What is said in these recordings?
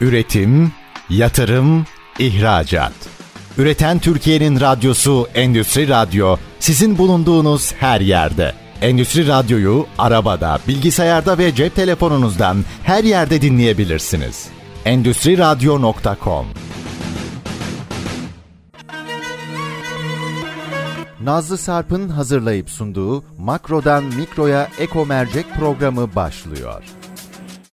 Üretim, yatırım, ihracat. Üreten Türkiye'nin radyosu Endüstri Radyo sizin bulunduğunuz her yerde. Endüstri Radyo'yu arabada, bilgisayarda ve cep telefonunuzdan her yerde dinleyebilirsiniz. Endüstri Radyo.com Nazlı Sarp'ın hazırlayıp sunduğu Makro'dan Mikro'ya Eko Mercek programı başlıyor.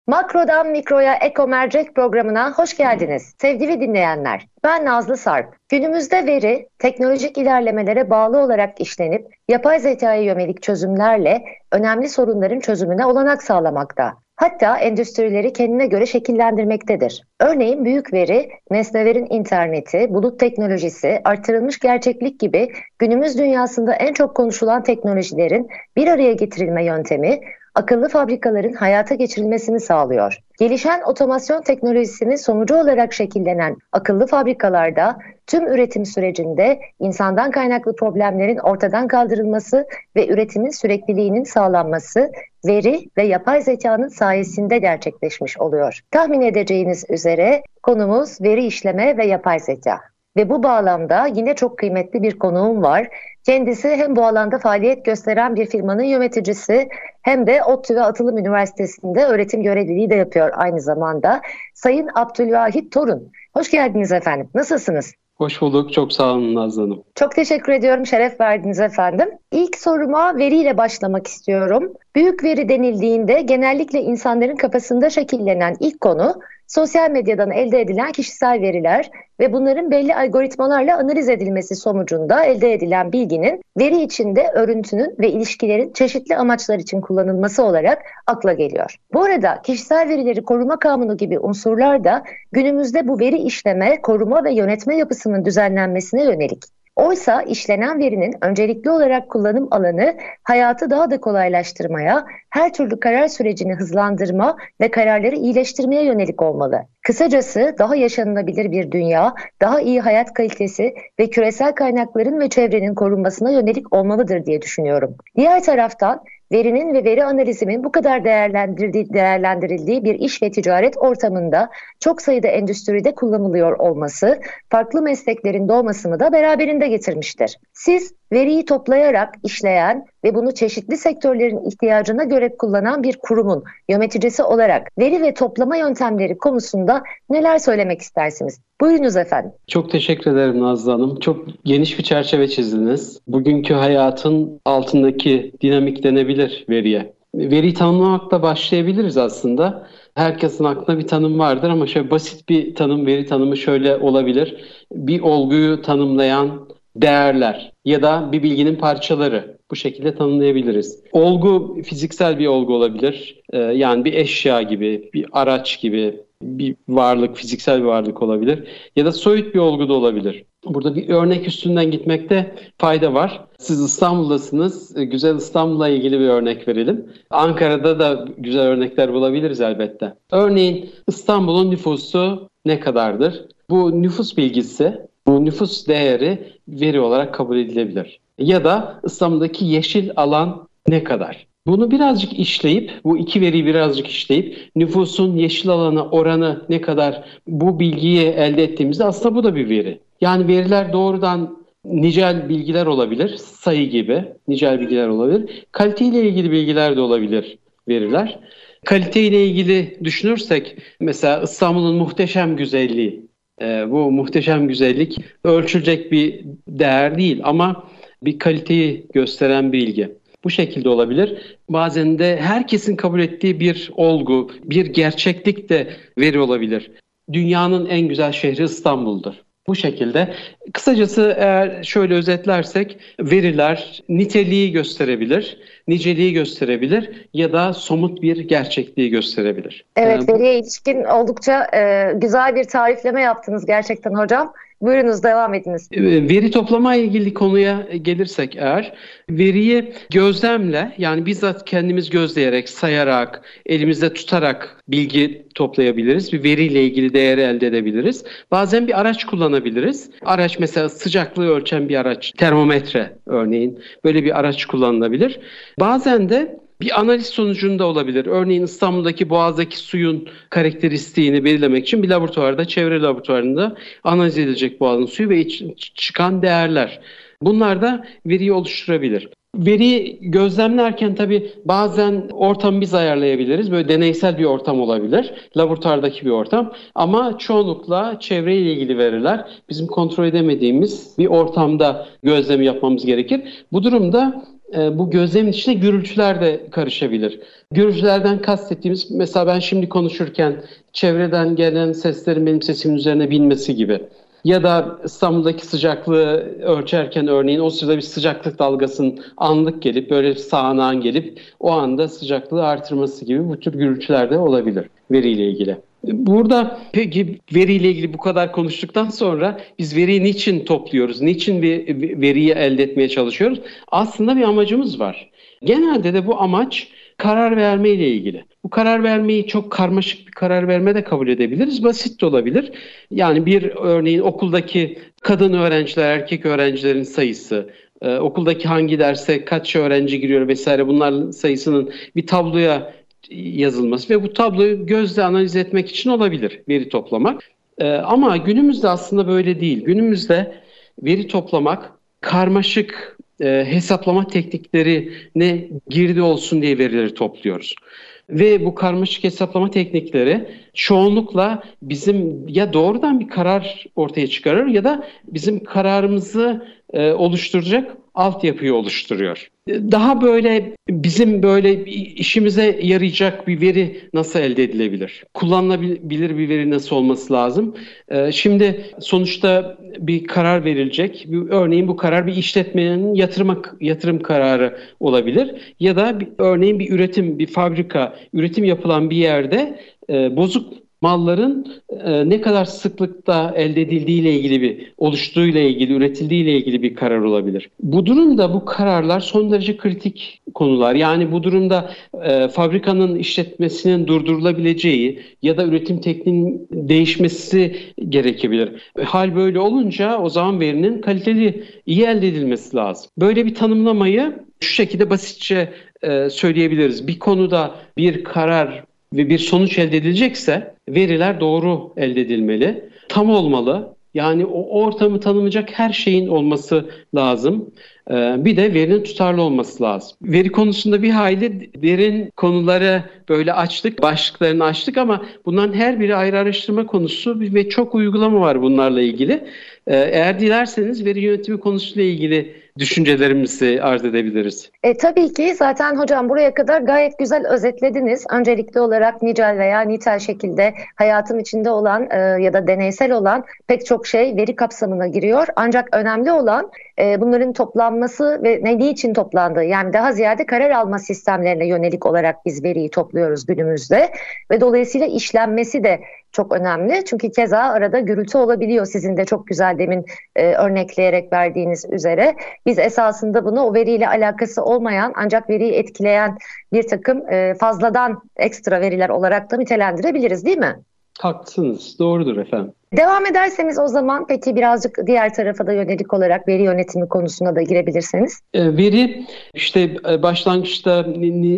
Makro'dan Mikro'ya Eko Mercek programına hoş geldiniz sevgili dinleyenler. Ben Nazlı Sarp. Günümüzde veri, teknolojik ilerlemelere bağlı olarak işlenip yapay zekaya yönelik çözümlerle önemli sorunların çözümüne olanak sağlamakta. Hatta endüstrileri kendine göre şekillendirmektedir. Örneğin büyük veri, nesnelerin interneti, bulut teknolojisi, artırılmış gerçeklik gibi günümüz dünyasında en çok konuşulan teknolojilerin bir araya getirilme yöntemi, akıllı fabrikaların hayata geçirilmesini sağlıyor. Gelişen otomasyon teknolojisinin sonucu olarak şekillenen akıllı fabrikalarda tüm üretim sürecinde insandan kaynaklı problemlerin ortadan kaldırılması ve üretimin sürekliliğinin sağlanması veri ve yapay zekanın sayesinde gerçekleşmiş oluyor. Tahmin edeceğiniz üzere konumuz veri işleme ve yapay zeka. Ve bu bağlamda yine çok kıymetli bir konuğum var. Kendisi hem bu alanda faaliyet gösteren bir firmanın yöneticisi hem de ODTÜ ve Atılım Üniversitesi'nde öğretim görevliliği de yapıyor aynı zamanda. Sayın Abdülvahit Torun. Hoş geldiniz efendim. Nasılsınız? Hoş bulduk. Çok sağ olun Nazlı Hanım. Çok teşekkür ediyorum. Şeref verdiniz efendim. İlk soruma veriyle başlamak istiyorum. Büyük veri denildiğinde genellikle insanların kafasında şekillenen ilk konu sosyal medyadan elde edilen kişisel veriler ve bunların belli algoritmalarla analiz edilmesi sonucunda elde edilen bilginin veri içinde örüntünün ve ilişkilerin çeşitli amaçlar için kullanılması olarak akla geliyor. Bu arada kişisel verileri koruma kanunu gibi unsurlar da günümüzde bu veri işleme, koruma ve yönetme yapısının düzenlenmesine yönelik. Oysa işlenen verinin öncelikli olarak kullanım alanı hayatı daha da kolaylaştırmaya, her türlü karar sürecini hızlandırma ve kararları iyileştirmeye yönelik olmalı. Kısacası daha yaşanılabilir bir dünya, daha iyi hayat kalitesi ve küresel kaynakların ve çevrenin korunmasına yönelik olmalıdır diye düşünüyorum. Diğer taraftan verinin ve veri analizinin bu kadar değerlendirildiği, değerlendirildiği bir iş ve ticaret ortamında çok sayıda endüstride kullanılıyor olması, farklı mesleklerin doğmasını da beraberinde getirmiştir. Siz veriyi toplayarak işleyen ve bunu çeşitli sektörlerin ihtiyacına göre kullanan bir kurumun yöneticisi olarak veri ve toplama yöntemleri konusunda neler söylemek istersiniz? Buyurunuz efendim. Çok teşekkür ederim Nazlı Hanım. Çok geniş bir çerçeve çizdiniz. Bugünkü hayatın altındaki dinamik denebilir veriye. Veriyi tanımlamakla başlayabiliriz aslında. Herkesin aklına bir tanım vardır ama şöyle basit bir tanım, veri tanımı şöyle olabilir. Bir olguyu tanımlayan değerler ya da bir bilginin parçaları bu şekilde tanımlayabiliriz. Olgu fiziksel bir olgu olabilir. Ee, yani bir eşya gibi, bir araç gibi, bir varlık, fiziksel bir varlık olabilir. Ya da soyut bir olgu da olabilir. Burada bir örnek üstünden gitmekte fayda var. Siz İstanbul'dasınız. Ee, güzel İstanbul'la ilgili bir örnek verelim. Ankara'da da güzel örnekler bulabiliriz elbette. Örneğin İstanbul'un nüfusu ne kadardır? Bu nüfus bilgisi bu nüfus değeri veri olarak kabul edilebilir. Ya da İstanbul'daki yeşil alan ne kadar? Bunu birazcık işleyip, bu iki veriyi birazcık işleyip nüfusun yeşil alana oranı ne kadar bu bilgiyi elde ettiğimizde aslında bu da bir veri. Yani veriler doğrudan nicel bilgiler olabilir, sayı gibi nicel bilgiler olabilir. Kalite ile ilgili bilgiler de olabilir veriler. Kalite ile ilgili düşünürsek mesela İstanbul'un muhteşem güzelliği e, bu muhteşem güzellik ölçülecek bir değer değil ama bir kaliteyi gösteren bir bilgi. Bu şekilde olabilir. Bazen de herkesin kabul ettiği bir olgu, bir gerçeklik de veri olabilir. Dünyanın en güzel şehri İstanbul'dur. Bu şekilde. Kısacası eğer şöyle özetlersek veriler niteliği gösterebilir, niceliği gösterebilir ya da somut bir gerçekliği gösterebilir. Evet, ee, veriye ilişkin oldukça e, güzel bir tarifleme yaptınız gerçekten hocam. Buyurunuz devam ediniz. Ee, veri toplama ilgili konuya gelirsek eğer veriyi gözlemle yani bizzat kendimiz gözleyerek, sayarak, elimizde tutarak bilgi toplayabiliriz. Bir veriyle ilgili değeri elde edebiliriz. Bazen bir araç kullanabiliriz. Araç mesela sıcaklığı ölçen bir araç, termometre örneğin böyle bir araç kullanılabilir. Bazen de Bir analiz sonucunda olabilir. Örneğin İstanbul'daki Boğaz'daki suyun karakteristiğini belirlemek için bir laboratuvarda, çevre laboratuvarında analiz edilecek Boğaz'ın suyu ve çıkan değerler. Bunlar da veriyi oluşturabilir. Veri gözlemlerken tabii bazen ortamı biz ayarlayabiliriz. Böyle deneysel bir ortam olabilir. Laboratuvardaki bir ortam. Ama çoğunlukla çevreyle ilgili veriler bizim kontrol edemediğimiz bir ortamda gözlem yapmamız gerekir. Bu durumda e, bu gözlemin içine gürültüler de karışabilir. Gürültülerden kastettiğimiz mesela ben şimdi konuşurken çevreden gelen seslerin benim sesimin üzerine binmesi gibi. Ya da İstanbul'daki sıcaklığı ölçerken örneğin o sırada bir sıcaklık dalgasının anlık gelip böyle sağanağın gelip o anda sıcaklığı artırması gibi bu tür gürültüler de olabilir veriyle ilgili. Burada peki veriyle ilgili bu kadar konuştuktan sonra biz veriyi niçin topluyoruz? Niçin bir veriyi elde etmeye çalışıyoruz? Aslında bir amacımız var. Genelde de bu amaç karar verme ile ilgili. Bu karar vermeyi çok karmaşık bir karar verme de kabul edebiliriz. Basit de olabilir. Yani bir örneğin okuldaki kadın öğrenciler, erkek öğrencilerin sayısı, e, okuldaki hangi derse kaç öğrenci giriyor vesaire bunların sayısının bir tabloya yazılması ve bu tabloyu gözle analiz etmek için olabilir veri toplamak. E, ama günümüzde aslında böyle değil. Günümüzde veri toplamak karmaşık e, hesaplama tekniklerine girdi olsun diye verileri topluyoruz. Ve bu karmaşık hesaplama teknikleri çoğunlukla bizim ya doğrudan bir karar ortaya çıkarır ya da bizim kararımızı e, oluşturacak altyapıyı oluşturuyor. Daha böyle bizim böyle işimize yarayacak bir veri nasıl elde edilebilir? Kullanılabilir bir veri nasıl olması lazım? Ee, şimdi sonuçta bir karar verilecek. Örneğin bu karar bir işletmenin yatırım yatırım kararı olabilir ya da bir, örneğin bir üretim, bir fabrika, üretim yapılan bir yerde e, bozuk malların e, ne kadar sıklıkta elde edildiği ile ilgili bir oluştuğu ile ilgili, üretildiği ile ilgili bir karar olabilir. Bu durumda bu kararlar son derece kritik konular. Yani bu durumda e, fabrikanın işletmesinin durdurulabileceği ya da üretim tekniğinin değişmesi gerekebilir. Hal böyle olunca o zaman verinin kaliteli, iyi elde edilmesi lazım. Böyle bir tanımlamayı şu şekilde basitçe e, söyleyebiliriz. Bir konuda bir karar ve bir sonuç elde edilecekse veriler doğru elde edilmeli. Tam olmalı. Yani o ortamı tanımlayacak her şeyin olması lazım. Ee, bir de verinin tutarlı olması lazım. Veri konusunda bir hayli derin konuları böyle açtık, başlıklarını açtık ama bunların her biri ayrı araştırma konusu ve çok uygulama var bunlarla ilgili. Ee, eğer dilerseniz veri yönetimi konusuyla ilgili düşüncelerimizi arz edebiliriz. E, tabii ki zaten hocam buraya kadar gayet güzel özetlediniz. Öncelikli olarak nicel veya nitel şekilde hayatın içinde olan e, ya da deneysel olan pek çok şey veri kapsamına giriyor. Ancak önemli olan e, bunların toplanması ve ne için toplandığı yani daha ziyade karar alma sistemlerine yönelik olarak biz veriyi topluyoruz günümüzde ve dolayısıyla işlenmesi de çok önemli. Çünkü keza arada gürültü olabiliyor sizin de çok güzel demin e, örnekleyerek verdiğiniz üzere. Biz esasında bunu o veriyle alakası olmayan ancak veriyi etkileyen bir takım e, fazladan ekstra veriler olarak da nitelendirebiliriz değil mi? Haklısınız. Doğrudur efendim. Devam ederseniz o zaman peki birazcık diğer tarafa da yönelik olarak veri yönetimi konusuna da girebilirsiniz. E, veri işte e, başlangıçta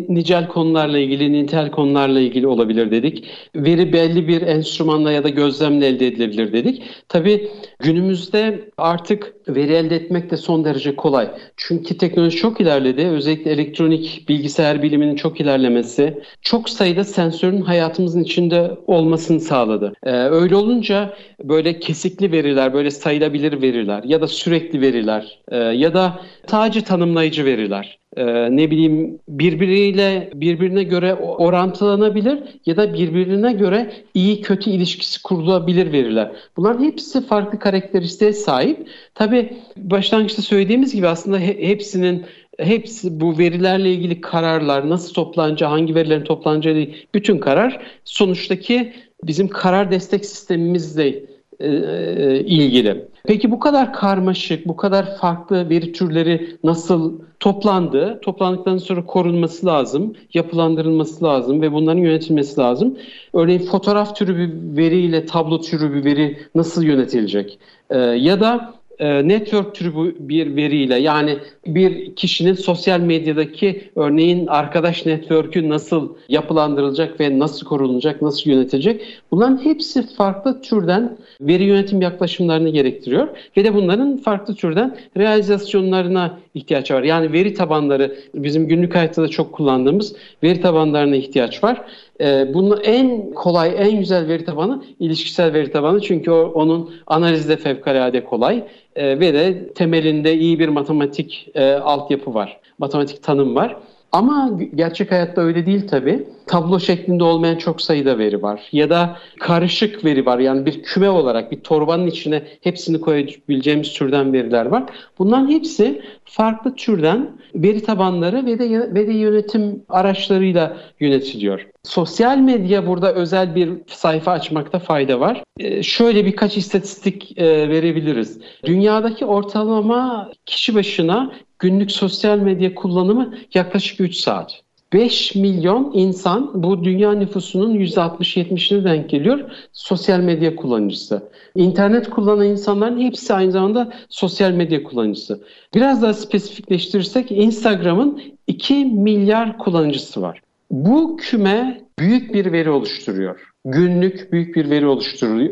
nicel konularla ilgili, nitel konularla ilgili olabilir dedik. Veri belli bir enstrümanla ya da gözlemle elde edilebilir dedik. Tabii günümüzde artık veri elde etmek de son derece kolay. Çünkü teknoloji çok ilerledi. Özellikle elektronik bilgisayar biliminin çok ilerlemesi çok sayıda sensörün hayatımızın içinde olmasını sağladı. Ee, öyle olunca böyle kesikli veriler, böyle sayılabilir veriler ya da sürekli veriler e, ya da sadece tanımlayıcı veriler e, ne bileyim birbiriyle birbirine göre orantılanabilir ya da birbirine göre iyi kötü ilişkisi kurulabilir veriler. Bunların hepsi farklı karakteristiğe sahip. Tabi başlangıçta söylediğimiz gibi aslında hepsinin hepsi bu verilerle ilgili kararlar nasıl toplanacağı, hangi verilerin toplanacağı bütün karar sonuçtaki bizim karar destek sistemimizle e, e, ilgili. Peki bu kadar karmaşık, bu kadar farklı veri türleri nasıl toplandı? Toplandıktan sonra korunması lazım, yapılandırılması lazım ve bunların yönetilmesi lazım. Örneğin fotoğraf türü bir veri ile tablo türü bir veri nasıl yönetilecek? Ee, ya da e, network türü bir veriyle yani bir kişinin sosyal medyadaki örneğin arkadaş network'ü nasıl yapılandırılacak ve nasıl korunacak, nasıl yönetilecek bunların hepsi farklı türden veri yönetim yaklaşımlarını gerektiriyor ve de bunların farklı türden realizasyonlarına ihtiyaç var. Yani veri tabanları bizim günlük hayatta da çok kullandığımız veri tabanlarına ihtiyaç var. E, bunun en kolay, en güzel veri tabanı ilişkisel veri tabanı çünkü o, onun analizi de fevkalade kolay e, ve de temelinde iyi bir matematik e, altyapı var, matematik tanım var. Ama gerçek hayatta öyle değil tabii. Tablo şeklinde olmayan çok sayıda veri var. Ya da karışık veri var. Yani bir küme olarak bir torbanın içine hepsini koyabileceğimiz türden veriler var. Bunların hepsi farklı türden veri tabanları ve de, ve de yönetim araçlarıyla yönetiliyor. Sosyal medya burada özel bir sayfa açmakta fayda var. Ee, şöyle birkaç istatistik e, verebiliriz. Dünyadaki ortalama kişi başına günlük sosyal medya kullanımı yaklaşık 3 saat. 5 milyon insan bu dünya nüfusunun %60-70'ine denk geliyor sosyal medya kullanıcısı. İnternet kullanan insanların hepsi aynı zamanda sosyal medya kullanıcısı. Biraz daha spesifikleştirirsek Instagram'ın 2 milyar kullanıcısı var. Bu küme büyük bir veri oluşturuyor. Günlük büyük bir veri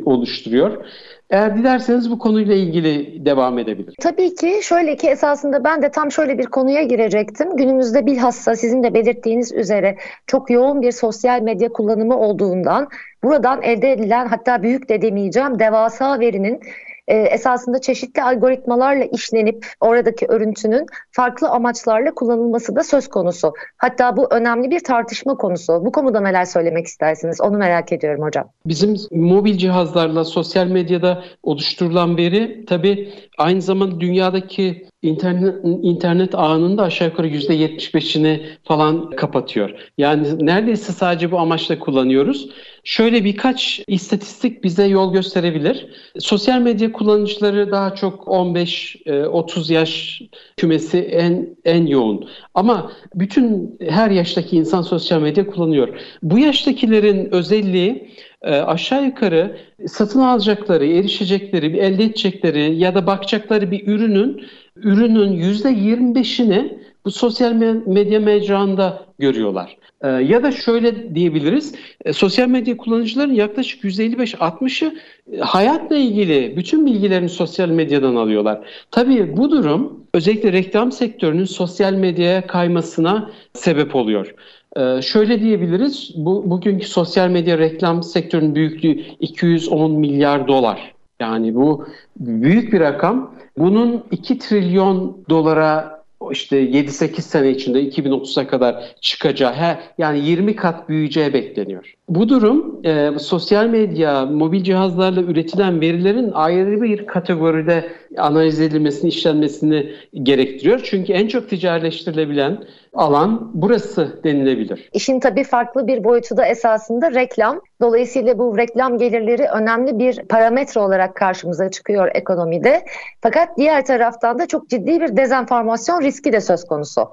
oluşturuyor. Eğer dilerseniz bu konuyla ilgili devam edebilir. Tabii ki şöyle ki esasında ben de tam şöyle bir konuya girecektim. Günümüzde bilhassa sizin de belirttiğiniz üzere çok yoğun bir sosyal medya kullanımı olduğundan buradan elde edilen hatta büyük de demeyeceğim devasa verinin e, esasında çeşitli algoritmalarla işlenip oradaki örüntünün farklı amaçlarla kullanılması da söz konusu. Hatta bu önemli bir tartışma konusu. Bu konuda neler söylemek istersiniz? Onu merak ediyorum hocam. Bizim mobil cihazlarla sosyal medyada oluşturulan veri tabii aynı zamanda dünyadaki internet, internet ağının da aşağı yukarı %75'ini falan kapatıyor. Yani neredeyse sadece bu amaçla kullanıyoruz. Şöyle birkaç istatistik bize yol gösterebilir. Sosyal medya kullanıcıları daha çok 15-30 e, yaş kümesi en en yoğun. Ama bütün her yaştaki insan sosyal medya kullanıyor. Bu yaştakilerin özelliği e, aşağı yukarı satın alacakları, erişecekleri, elde edecekleri ya da bakacakları bir ürünün ürünün %25'ini bu sosyal medya mecranda görüyorlar. Ee, ya da şöyle diyebiliriz, e, sosyal medya kullanıcıların yaklaşık %55-60'ı e, hayatla ilgili bütün bilgilerini sosyal medyadan alıyorlar. Tabii bu durum özellikle reklam sektörünün sosyal medyaya kaymasına sebep oluyor. Ee, şöyle diyebiliriz, bu bugünkü sosyal medya reklam sektörünün büyüklüğü 210 milyar dolar. Yani bu büyük bir rakam. Bunun 2 trilyon dolara işte 7-8 sene içinde 2030'a kadar çıkacağı, he, yani 20 kat büyüyeceği bekleniyor. Bu durum e, sosyal medya, mobil cihazlarla üretilen verilerin ayrı bir kategoride analiz edilmesini, işlenmesini gerektiriyor. Çünkü en çok ticaretleştirilebilen alan burası denilebilir. İşin tabii farklı bir boyutu da esasında reklam. Dolayısıyla bu reklam gelirleri önemli bir parametre olarak karşımıza çıkıyor ekonomide. Fakat diğer taraftan da çok ciddi bir dezenformasyon riski de söz konusu.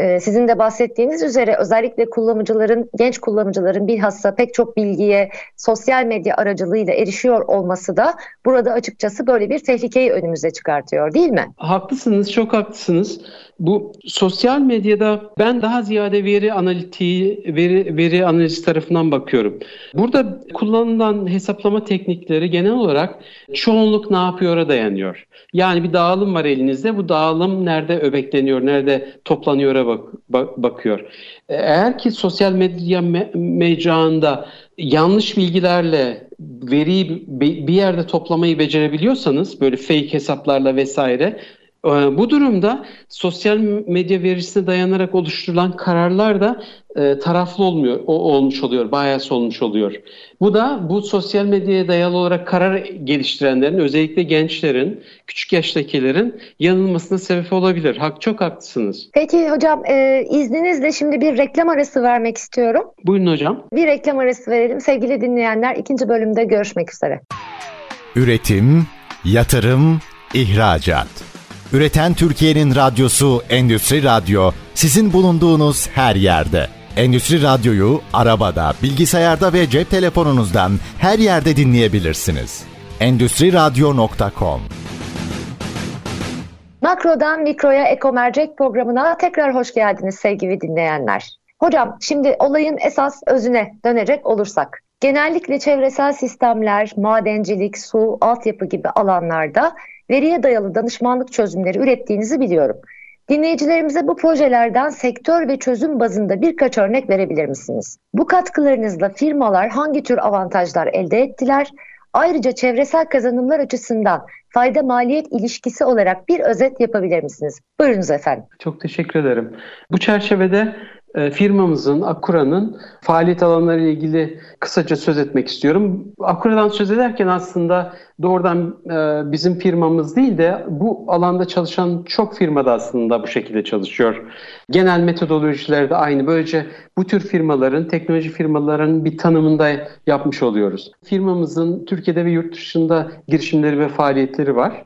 Ee, sizin de bahsettiğiniz üzere özellikle kullanıcıların, genç kullanıcıların bilhassa pek çok bilgiye sosyal medya aracılığıyla erişiyor olması da burada açıkçası böyle bir tehlikeyi önümüze çıkartıyor değil mi? Haklısınız, çok haklısınız. Bu sosyal medyada ben daha ziyade veri analitiği, veri, veri analizi tarafından bakıyorum. Burada kullanılan hesaplama teknikleri genel olarak çoğunluk ne yapıyor'a dayanıyor. Yani bir dağılım var elinizde. Bu dağılım nerede öbekleniyor, nerede toplanıyor'a bak, bak, bakıyor. Eğer ki sosyal medya me mecrağında yanlış bilgilerle veriyi bir yerde toplamayı becerebiliyorsanız böyle fake hesaplarla vesaire bu durumda sosyal medya verisine dayanarak oluşturulan kararlar da e, taraflı olmuyor, o, olmuş oluyor, bias olmuş oluyor. Bu da bu sosyal medyaya dayalı olarak karar geliştirenlerin, özellikle gençlerin, küçük yaştakilerin yanılmasına sebep olabilir. Hak çok haklısınız. Peki hocam e, izninizle şimdi bir reklam arası vermek istiyorum. Buyurun hocam. Bir reklam arası verelim. Sevgili dinleyenler ikinci bölümde görüşmek üzere. Üretim, yatırım, ihracat. Üreten Türkiye'nin radyosu Endüstri Radyo sizin bulunduğunuz her yerde. Endüstri Radyo'yu arabada, bilgisayarda ve cep telefonunuzdan her yerde dinleyebilirsiniz. Endüstri Radyo.com Makrodan Mikro'ya Ekomercek programına tekrar hoş geldiniz sevgili dinleyenler. Hocam şimdi olayın esas özüne dönecek olursak. Genellikle çevresel sistemler, madencilik, su, altyapı gibi alanlarda veriye dayalı danışmanlık çözümleri ürettiğinizi biliyorum. Dinleyicilerimize bu projelerden sektör ve çözüm bazında birkaç örnek verebilir misiniz? Bu katkılarınızla firmalar hangi tür avantajlar elde ettiler? Ayrıca çevresel kazanımlar açısından fayda maliyet ilişkisi olarak bir özet yapabilir misiniz? Buyurunuz efendim. Çok teşekkür ederim. Bu çerçevede firmamızın, Akura'nın faaliyet alanları ile ilgili kısaca söz etmek istiyorum. Akura'dan söz ederken aslında doğrudan e, bizim firmamız değil de bu alanda çalışan çok firma da aslında bu şekilde çalışıyor. Genel metodolojiler de aynı. Böylece bu tür firmaların, teknoloji firmalarının bir tanımında yapmış oluyoruz. Firmamızın Türkiye'de ve yurt dışında girişimleri ve faaliyetleri var.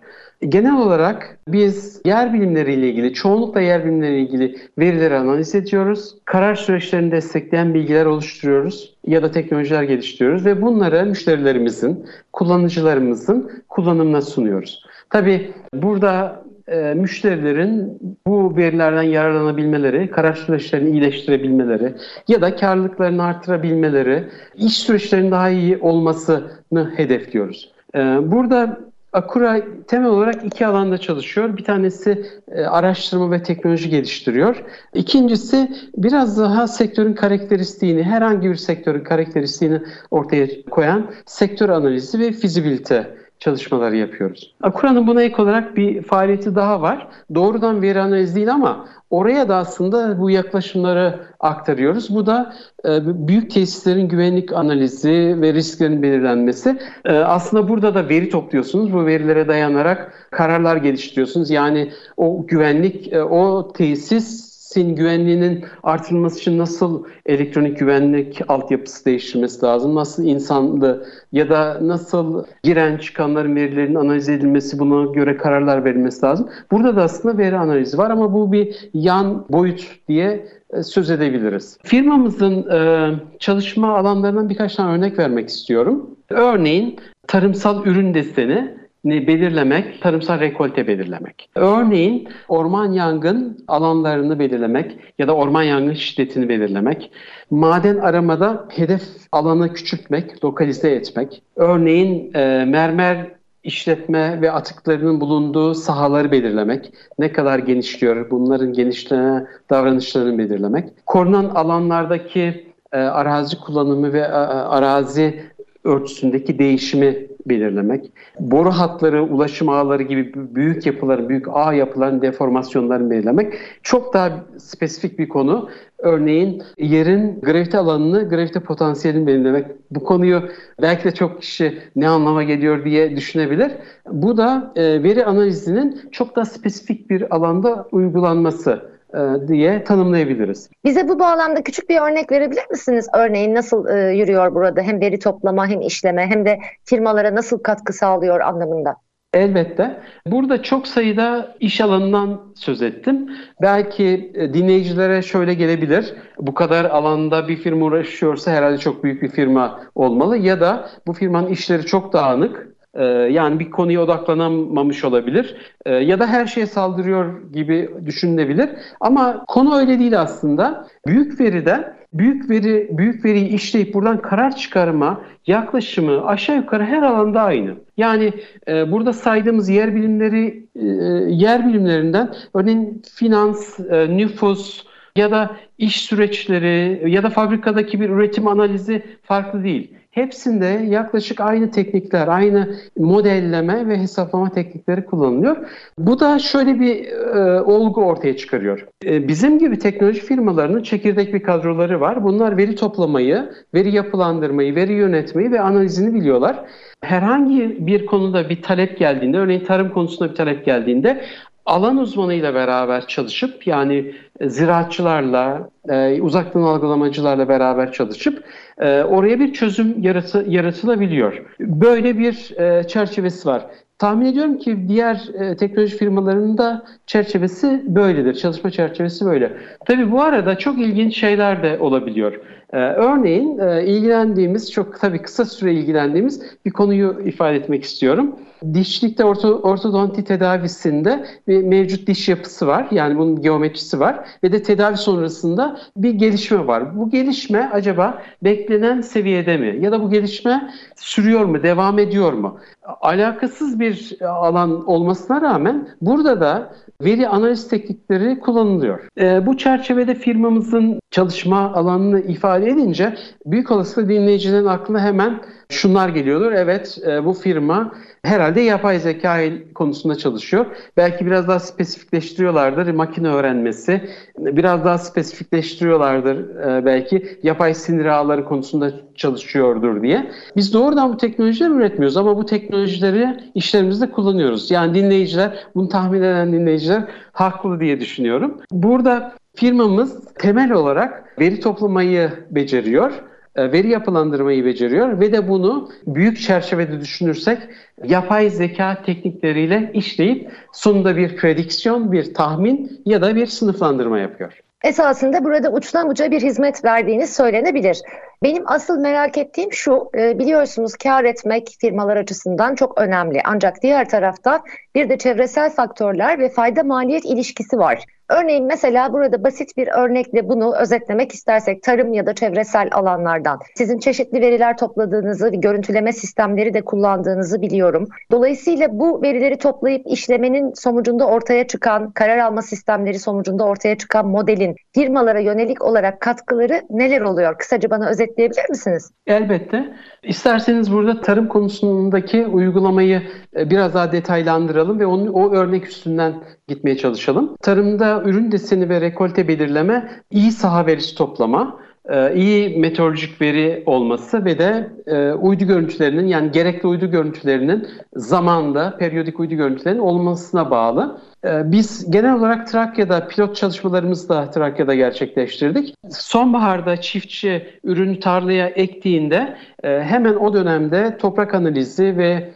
Genel olarak biz yer bilimleriyle ilgili, çoğunlukla yer bilimleriyle ilgili verileri analiz ediyoruz. Karar süreçlerini destekleyen bilgiler oluşturuyoruz ya da teknolojiler geliştiriyoruz ve bunları müşterilerimizin, kullanıcılarımızın kullanımına sunuyoruz. Tabii burada e, müşterilerin bu verilerden yararlanabilmeleri, karar süreçlerini iyileştirebilmeleri ya da karlılıklarını artırabilmeleri, iş süreçlerinin daha iyi olmasını hedefliyoruz. E, burada Akura temel olarak iki alanda çalışıyor. Bir tanesi e, araştırma ve teknoloji geliştiriyor. İkincisi biraz daha sektörün karakteristiğini, herhangi bir sektörün karakteristiğini ortaya koyan sektör analizi ve fizibilite çalışmaları yapıyoruz. Akura'nın buna ek olarak bir faaliyeti daha var. Doğrudan veri analizi değil ama oraya da aslında bu yaklaşımları aktarıyoruz. Bu da e, büyük tesislerin güvenlik analizi ve risklerin belirlenmesi. E, aslında burada da veri topluyorsunuz. Bu verilere dayanarak kararlar geliştiriyorsunuz. Yani o güvenlik, e, o tesis sin güvenliğinin artırılması için nasıl elektronik güvenlik altyapısı değiştirmesi lazım? Nasıl insanlı ya da nasıl giren çıkanların verilerinin analiz edilmesi buna göre kararlar verilmesi lazım? Burada da aslında veri analizi var ama bu bir yan boyut diye e, söz edebiliriz. Firmamızın e, çalışma alanlarından birkaç tane örnek vermek istiyorum. Örneğin tarımsal ürün deseni belirlemek, tarımsal rekolte belirlemek. Örneğin orman yangın alanlarını belirlemek ya da orman yangın şiddetini belirlemek. Maden aramada hedef alanı küçültmek, lokalize etmek. Örneğin e, mermer işletme ve atıklarının bulunduğu sahaları belirlemek, ne kadar genişliyor, bunların genişleme davranışlarını belirlemek, korunan alanlardaki e, arazi kullanımı ve e, arazi örtüsündeki değişimi belirlemek, boru hatları, ulaşım ağları gibi büyük yapıların, büyük ağ yapıların deformasyonlarını belirlemek çok daha spesifik bir konu. Örneğin yerin gravite alanını, gravite potansiyelini belirlemek. Bu konuyu belki de çok kişi ne anlama geliyor diye düşünebilir. Bu da e, veri analizinin çok daha spesifik bir alanda uygulanması diye tanımlayabiliriz. Bize bu bağlamda küçük bir örnek verebilir misiniz? Örneğin nasıl e, yürüyor burada hem veri toplama hem işleme hem de firmalara nasıl katkı sağlıyor anlamında? Elbette. Burada çok sayıda iş alanından söz ettim. Belki e, dinleyicilere şöyle gelebilir. Bu kadar alanda bir firma uğraşıyorsa herhalde çok büyük bir firma olmalı. Ya da bu firmanın işleri çok dağınık ee, yani bir konuya odaklanamamış olabilir ee, ya da her şeye saldırıyor gibi düşünülebilir. Ama konu öyle değil aslında. Büyük veride büyük veri büyük veriyi işleyip buradan karar çıkarma yaklaşımı aşağı yukarı her alanda aynı. Yani e, burada saydığımız yer bilimleri e, yer bilimlerinden örneğin finans, e, nüfus ya da iş süreçleri ya da fabrikadaki bir üretim analizi farklı değil. Hepsinde yaklaşık aynı teknikler, aynı modelleme ve hesaplama teknikleri kullanılıyor. Bu da şöyle bir e, olgu ortaya çıkarıyor. E, bizim gibi teknoloji firmalarının çekirdek bir kadroları var. Bunlar veri toplamayı, veri yapılandırmayı, veri yönetmeyi ve analizini biliyorlar. Herhangi bir konuda bir talep geldiğinde, örneğin tarım konusunda bir talep geldiğinde alan uzmanıyla beraber çalışıp yani ziraatçılarla, e, uzaktan algılamacılarla beraber çalışıp e, oraya bir çözüm yaratı, yaratılabiliyor. Böyle bir e, çerçevesi var. Tahmin ediyorum ki diğer e, teknoloji firmalarının da çerçevesi böyledir. Çalışma çerçevesi böyle. Tabii bu arada çok ilginç şeyler de olabiliyor. Ee, örneğin e, ilgilendiğimiz, çok tabii kısa süre ilgilendiğimiz bir konuyu ifade etmek istiyorum. Dişlikte orto, ortodonti tedavisinde bir mevcut diş yapısı var. Yani bunun geometrisi var ve de tedavi sonrasında bir gelişme var. Bu gelişme acaba beklenen seviyede mi? Ya da bu gelişme sürüyor mu, devam ediyor mu? Alakasız bir alan olmasına rağmen burada da veri analiz teknikleri kullanılıyor. E, bu çerçevede firmamızın çalışma alanını ifade edince büyük olasılıkla dinleyicilerin aklına hemen şunlar geliyordur. Evet e, bu firma herhalde yapay zeka konusunda çalışıyor. Belki biraz daha spesifikleştiriyorlardır makine öğrenmesi. Biraz daha spesifikleştiriyorlardır e, belki yapay sinir ağları konusunda çalışıyordur diye. Biz doğrudan bu teknolojileri üretmiyoruz ama bu teknolojileri işlerimizde kullanıyoruz. Yani dinleyiciler, bunu tahmin eden dinleyiciler haklı diye düşünüyorum. Burada firmamız temel olarak veri toplamayı beceriyor veri yapılandırmayı beceriyor ve de bunu büyük çerçevede düşünürsek yapay zeka teknikleriyle işleyip sonunda bir prediksiyon, bir tahmin ya da bir sınıflandırma yapıyor. Esasında burada uçtan uca bir hizmet verdiğiniz söylenebilir. Benim asıl merak ettiğim şu, e, biliyorsunuz kar etmek firmalar açısından çok önemli. Ancak diğer taraftan bir de çevresel faktörler ve fayda maliyet ilişkisi var. Örneğin mesela burada basit bir örnekle bunu özetlemek istersek tarım ya da çevresel alanlardan sizin çeşitli veriler topladığınızı görüntüleme sistemleri de kullandığınızı biliyorum. Dolayısıyla bu verileri toplayıp işlemenin sonucunda ortaya çıkan karar alma sistemleri sonucunda ortaya çıkan modelin firmalara yönelik olarak katkıları neler oluyor? Kısaca bana özetleyebilir misiniz? Elbette. İsterseniz burada tarım konusundaki uygulamayı e, biraz daha detaylandıralım ve onu, o örnek üstünden gitmeye çalışalım. Tarımda ürün deseni ve rekolte belirleme, iyi saha verisi toplama, iyi meteorolojik veri olması ve de e, uydu görüntülerinin yani gerekli uydu görüntülerinin zamanda periyodik uydu görüntülerinin olmasına bağlı. E, biz genel olarak Trakya'da pilot çalışmalarımızı da Trakya'da gerçekleştirdik. Sonbaharda çiftçi ürünü tarlaya ektiğinde hemen o dönemde toprak analizi ve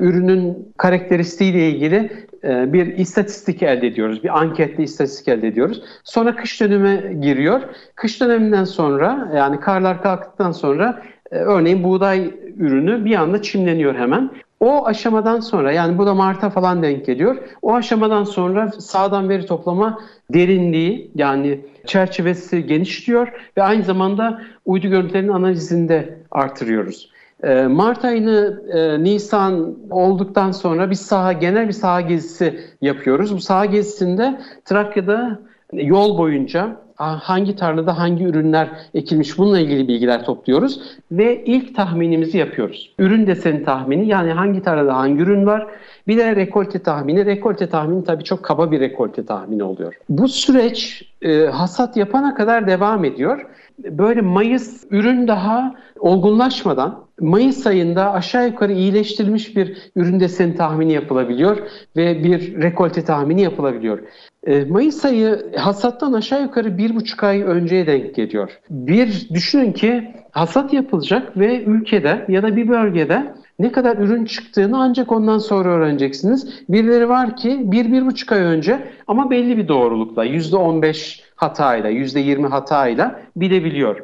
ürünün karakteristiğiyle ilgili e, bir istatistik elde ediyoruz. Bir anketli istatistik elde ediyoruz. Sonra kış dönemi giriyor. Kış döneminden sonra yani karlar kalktıktan sonra e, örneğin buğday ürünü bir anda çimleniyor hemen. O aşamadan sonra yani bu da Mart'a falan denk geliyor. O aşamadan sonra sağdan veri toplama derinliği yani çerçevesi genişliyor ve aynı zamanda uydu görüntülerinin analizinde artırıyoruz. Ee, Mart ayını e, Nisan olduktan sonra bir saha genel bir saha gezisi yapıyoruz. Bu saha gezisinde Trakya'da yol boyunca hangi tarlada hangi ürünler ekilmiş bununla ilgili bilgiler topluyoruz ve ilk tahminimizi yapıyoruz. Ürün deseni tahmini yani hangi tarlada hangi ürün var bir de rekolte tahmini. Rekolte tahmini tabii çok kaba bir rekolte tahmini oluyor. Bu süreç e, hasat yapana kadar devam ediyor. Böyle Mayıs ürün daha olgunlaşmadan Mayıs ayında aşağı yukarı iyileştirilmiş bir ürün deseni tahmini yapılabiliyor ve bir rekolte tahmini yapılabiliyor. E, Mayıs ayı hasattan aşağı yukarı bir buçuk ay önceye denk geliyor. Bir düşünün ki hasat yapılacak ve ülkede ya da bir bölgede ne kadar ürün çıktığını ancak ondan sonra öğreneceksiniz. Birileri var ki bir, bir buçuk ay önce ama belli bir doğrulukla yüzde on beş hatayla, yüzde yirmi hatayla bilebiliyor.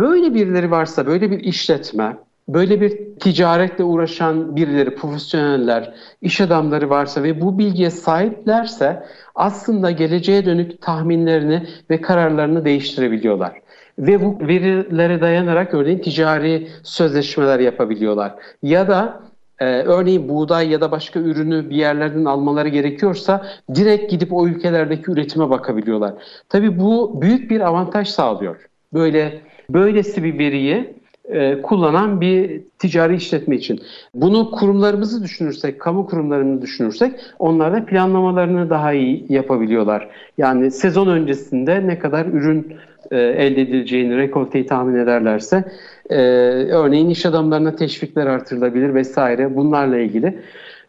Böyle birileri varsa, böyle bir işletme, böyle bir ticaretle uğraşan birileri, profesyoneller, iş adamları varsa ve bu bilgiye sahiplerse aslında geleceğe dönük tahminlerini ve kararlarını değiştirebiliyorlar. Ve bu verilere dayanarak örneğin ticari sözleşmeler yapabiliyorlar. Ya da e, örneğin buğday ya da başka ürünü bir yerlerden almaları gerekiyorsa direkt gidip o ülkelerdeki üretime bakabiliyorlar. Tabii bu büyük bir avantaj sağlıyor. Böyle böylesi bir veriyi kullanan bir ticari işletme için. Bunu kurumlarımızı düşünürsek, kamu kurumlarını düşünürsek onlar da planlamalarını daha iyi yapabiliyorlar. Yani sezon öncesinde ne kadar ürün e, elde edileceğini, rekolteyi tahmin ederlerse e, örneğin iş adamlarına teşvikler artırılabilir vesaire bunlarla ilgili.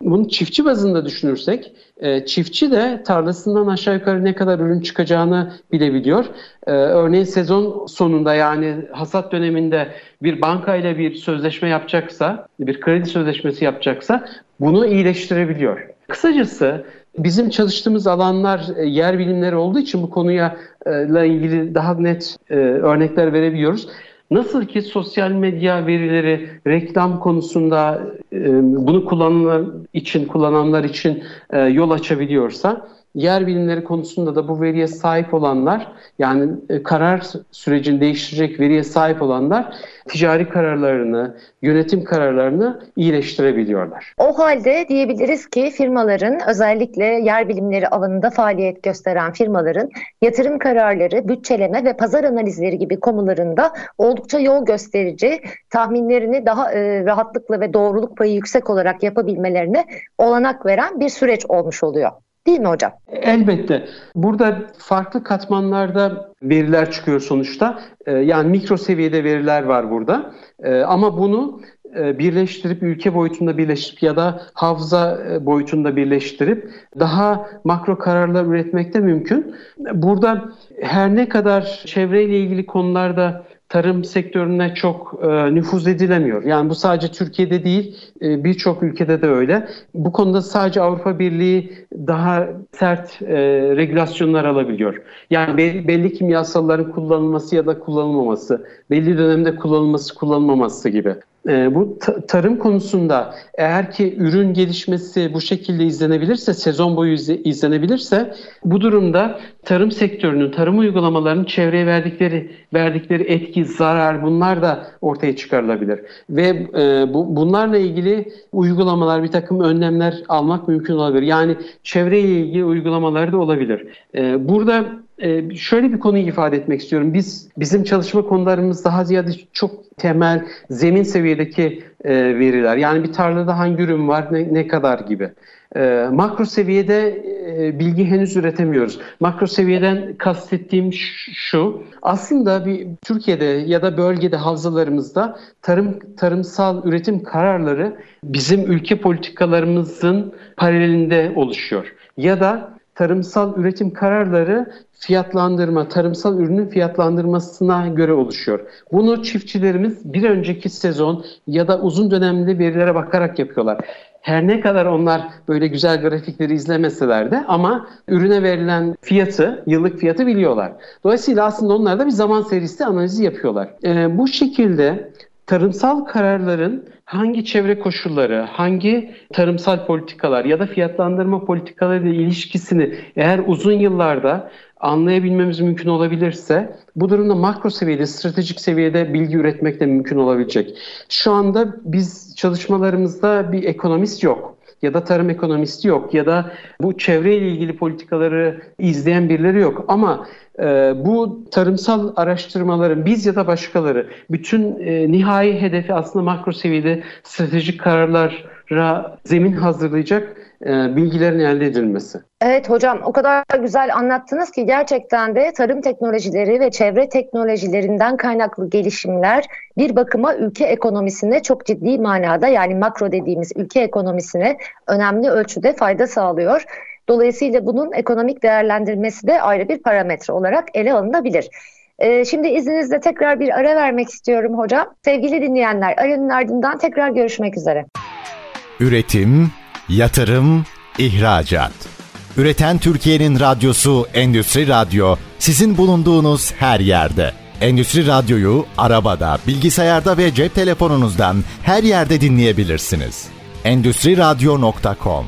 Bunu çiftçi bazında düşünürsek e, çiftçi de tarlasından aşağı yukarı ne kadar ürün çıkacağını bilebiliyor. E, örneğin sezon sonunda yani hasat döneminde bir bankayla bir sözleşme yapacaksa, bir kredi sözleşmesi yapacaksa bunu iyileştirebiliyor. Kısacası bizim çalıştığımız alanlar e, yer bilimleri olduğu için bu konuya ile ilgili daha net e, örnekler verebiliyoruz. Nasıl ki sosyal medya verileri reklam konusunda e, bunu kullananlar için kullananlar için e, yol açabiliyorsa yer bilimleri konusunda da bu veriye sahip olanlar yani e, karar sürecini değiştirecek veriye sahip olanlar ticari kararlarını, yönetim kararlarını iyileştirebiliyorlar. O halde diyebiliriz ki firmaların özellikle yer bilimleri alanında faaliyet gösteren firmaların yatırım kararları, bütçeleme ve pazar analizleri gibi konularında oldukça yol gösterici, tahminlerini daha e, rahatlıkla ve doğruluk payı yüksek olarak yapabilmelerine olanak veren bir süreç olmuş oluyor. Değil mi hocam? Elbette. Burada farklı katmanlarda veriler çıkıyor sonuçta. Ee, yani mikro seviyede veriler var burada. Ee, ama bunu e, birleştirip ülke boyutunda birleştirip ya da hafıza e, boyutunda birleştirip daha makro kararlar üretmek de mümkün. Burada her ne kadar çevreyle ilgili konularda tarım sektörüne çok e, nüfuz edilemiyor. Yani bu sadece Türkiye'de değil e, birçok ülkede de öyle. Bu konuda sadece Avrupa Birliği daha sert e, regülasyonlar alabiliyor. Yani belli, belli kimyasalların kullanılması ya da kullanılmaması, belli dönemde kullanılması kullanılmaması gibi. E, bu tarım konusunda eğer ki ürün gelişmesi bu şekilde izlenebilirse, sezon boyu izle, izlenebilirse bu durumda tarım sektörünün, tarım uygulamalarının çevreye verdikleri verdikleri etki, zarar bunlar da ortaya çıkarılabilir. Ve e, bu, bunlarla ilgili uygulamalar, bir takım önlemler almak mümkün olabilir. Yani çevreyle ilgili uygulamalar da olabilir. E, burada e, şöyle bir konuyu ifade etmek istiyorum. Biz bizim çalışma konularımız daha ziyade çok temel, zemin seviyedeki e, veriler. Yani bir tarlada hangi ürün var, ne, ne kadar gibi. E, makro seviyede e, bilgi henüz üretemiyoruz. Makro seviyeden kastettiğim şu, aslında bir Türkiye'de ya da bölgede havzalarımızda tarım tarımsal üretim kararları bizim ülke politikalarımızın paralelinde oluşuyor. Ya da tarımsal üretim kararları fiyatlandırma, tarımsal ürünün fiyatlandırmasına göre oluşuyor. Bunu çiftçilerimiz bir önceki sezon ya da uzun dönemli verilere bakarak yapıyorlar. Her ne kadar onlar böyle güzel grafikleri izlemeseler de ama ürüne verilen fiyatı, yıllık fiyatı biliyorlar. Dolayısıyla aslında onlar da bir zaman serisi analizi yapıyorlar. Ee, bu şekilde tarımsal kararların hangi çevre koşulları, hangi tarımsal politikalar ya da fiyatlandırma politikaları ile ilişkisini eğer uzun yıllarda anlayabilmemiz mümkün olabilirse bu durumda makro seviyede, stratejik seviyede bilgi üretmek de mümkün olabilecek. Şu anda biz çalışmalarımızda bir ekonomist yok ya da tarım ekonomisti yok ya da bu çevreyle ilgili politikaları izleyen birileri yok. Ama e, bu tarımsal araştırmaların biz ya da başkaları bütün e, nihai hedefi aslında makro seviyede stratejik kararlara zemin hazırlayacak e, bilgilerin elde edilmesi. Evet hocam o kadar güzel anlattınız ki gerçekten de tarım teknolojileri ve çevre teknolojilerinden kaynaklı gelişimler bir bakıma ülke ekonomisine çok ciddi manada yani makro dediğimiz ülke ekonomisine önemli ölçüde fayda sağlıyor. Dolayısıyla bunun ekonomik değerlendirmesi de ayrı bir parametre olarak ele alınabilir. Ee, şimdi izninizle tekrar bir ara vermek istiyorum hocam. Sevgili dinleyenler aranın ardından tekrar görüşmek üzere. Üretim, yatırım, ihracat. Üreten Türkiye'nin radyosu Endüstri Radyo sizin bulunduğunuz her yerde. Endüstri Radyo'yu arabada, bilgisayarda ve cep telefonunuzdan her yerde dinleyebilirsiniz. Endüstri Radyo.com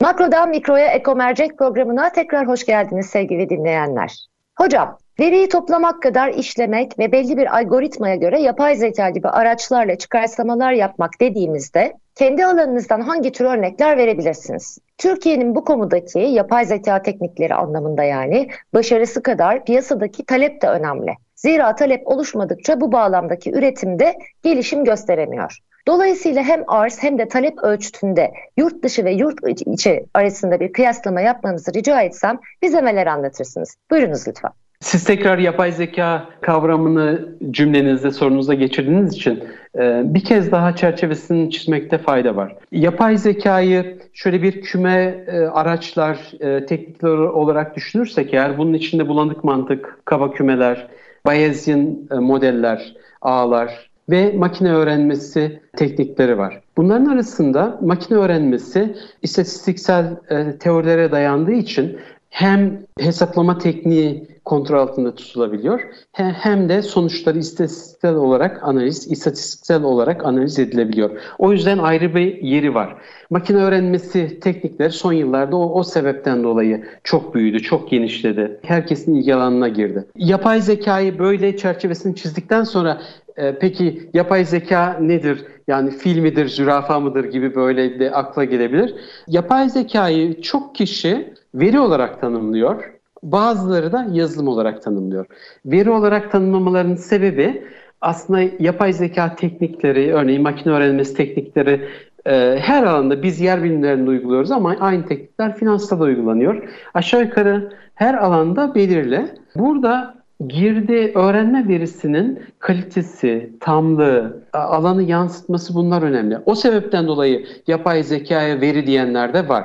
Makrodan Mikro'ya Ekomercek programına tekrar hoş geldiniz sevgili dinleyenler. Hocam, veriyi toplamak kadar işlemek ve belli bir algoritmaya göre yapay zeka gibi araçlarla çıkarsamalar yapmak dediğimizde kendi alanınızdan hangi tür örnekler verebilirsiniz? Türkiye'nin bu konudaki yapay zeka teknikleri anlamında yani başarısı kadar piyasadaki talep de önemli. Zira talep oluşmadıkça bu bağlamdaki üretimde gelişim gösteremiyor. Dolayısıyla hem arz hem de talep ölçütünde yurt dışı ve yurt içi arasında bir kıyaslama yapmanızı rica etsem bize neler anlatırsınız? Buyurunuz lütfen. Siz tekrar yapay zeka kavramını cümlenizde sorunuza geçirdiğiniz için e, bir kez daha çerçevesini çizmekte fayda var. Yapay zekayı şöyle bir küme e, araçlar, e, teknikler olarak düşünürsek eğer bunun içinde bulanık mantık, kaba kümeler, Bayesian modeller, ağlar ve makine öğrenmesi teknikleri var. Bunların arasında makine öğrenmesi istatistiksel teorilere dayandığı için hem hesaplama tekniği kontrol altında tutulabiliyor hem de sonuçları istatistiksel olarak analiz, istatistiksel olarak analiz edilebiliyor. O yüzden ayrı bir yeri var. Makine öğrenmesi teknikleri son yıllarda o, o sebepten dolayı çok büyüdü, çok genişledi. Herkesin ilgi alanına girdi. Yapay zekayı böyle çerçevesini çizdikten sonra e, peki yapay zeka nedir? Yani fil midir, zürafa mıdır gibi böyle de akla gelebilir. Yapay zekayı çok kişi veri olarak tanımlıyor. Bazıları da yazılım olarak tanımlıyor. Veri olarak tanımlamalarının sebebi aslında yapay zeka teknikleri, örneğin makine öğrenmesi teknikleri e, her alanda biz yer bilimlerinde uyguluyoruz ama aynı teknikler finansta da uygulanıyor. Aşağı yukarı her alanda belirli. Burada girdi öğrenme verisinin kalitesi, tamlığı, alanı yansıtması bunlar önemli. O sebepten dolayı yapay zekaya veri diyenler de var.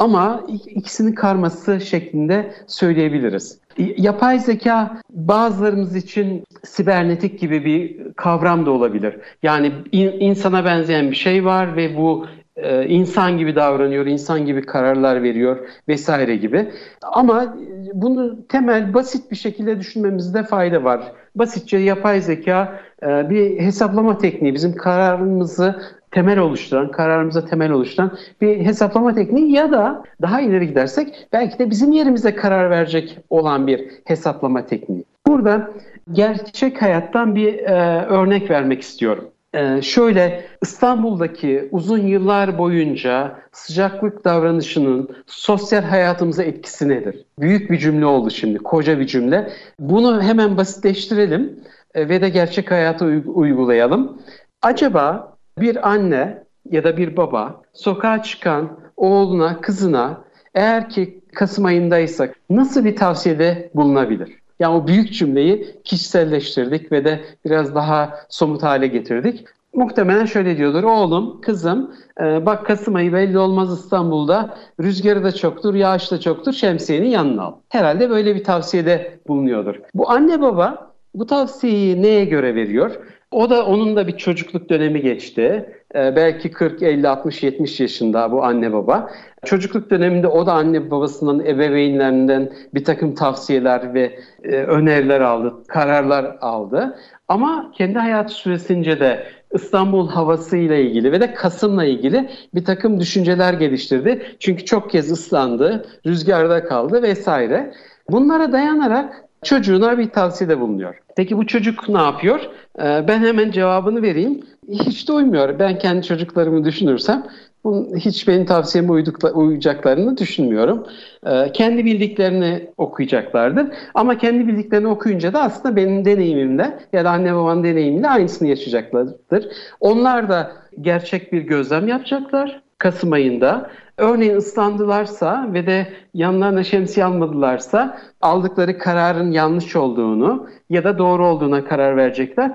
Ama ikisinin karması şeklinde söyleyebiliriz. Yapay zeka bazılarımız için sibernetik gibi bir kavram da olabilir. Yani insana benzeyen bir şey var ve bu e, insan gibi davranıyor, insan gibi kararlar veriyor vesaire gibi. Ama bunu temel basit bir şekilde düşünmemizde fayda var. Basitçe yapay zeka e, bir hesaplama tekniği bizim kararımızı temel oluşturan, kararımıza temel oluşturan bir hesaplama tekniği ya da daha ileri gidersek belki de bizim yerimize karar verecek olan bir hesaplama tekniği. Burada gerçek hayattan bir e, örnek vermek istiyorum. Ee, şöyle İstanbul'daki uzun yıllar boyunca sıcaklık davranışının sosyal hayatımıza etkisi nedir? Büyük bir cümle oldu şimdi, koca bir cümle. Bunu hemen basitleştirelim e, ve de gerçek hayata uygulayalım. Acaba bir anne ya da bir baba sokağa çıkan oğluna, kızına eğer ki Kasım ayındaysak nasıl bir tavsiyede bulunabilir? Yani o büyük cümleyi kişiselleştirdik ve de biraz daha somut hale getirdik. Muhtemelen şöyle diyordur. Oğlum, kızım e, bak Kasım ayı belli olmaz İstanbul'da. Rüzgarı da çoktur, yağış da çoktur. Şemsiyeni yanına al. Herhalde böyle bir tavsiyede bulunuyordur. Bu anne baba bu tavsiyeyi neye göre veriyor? O da onun da bir çocukluk dönemi geçti. Ee, belki 40, 50, 60, 70 yaşında bu anne baba. Çocukluk döneminde o da anne babasından, ebeveynlerinden bir takım tavsiyeler ve e, öneriler aldı, kararlar aldı. Ama kendi hayatı süresince de İstanbul havasıyla ilgili ve de Kasım'la ilgili bir takım düşünceler geliştirdi. Çünkü çok kez ıslandı, rüzgarda kaldı vesaire. Bunlara dayanarak çocuğuna bir tavsiyede bulunuyor. Peki bu çocuk ne yapıyor? Ee, ben hemen cevabını vereyim. Hiç de uymuyor. Ben kendi çocuklarımı düşünürsem bunun hiç benim tavsiyeme uydukla, uyacaklarını düşünmüyorum. Ee, kendi bildiklerini okuyacaklardır. Ama kendi bildiklerini okuyunca da aslında benim deneyimimle ya da anne babanın deneyimiyle aynısını yaşayacaklardır. Onlar da gerçek bir gözlem yapacaklar Kasım ayında. Örneğin ıslandılarsa ve de yanlarına şemsiye almadılarsa aldıkları kararın yanlış olduğunu ya da doğru olduğuna karar verecekler.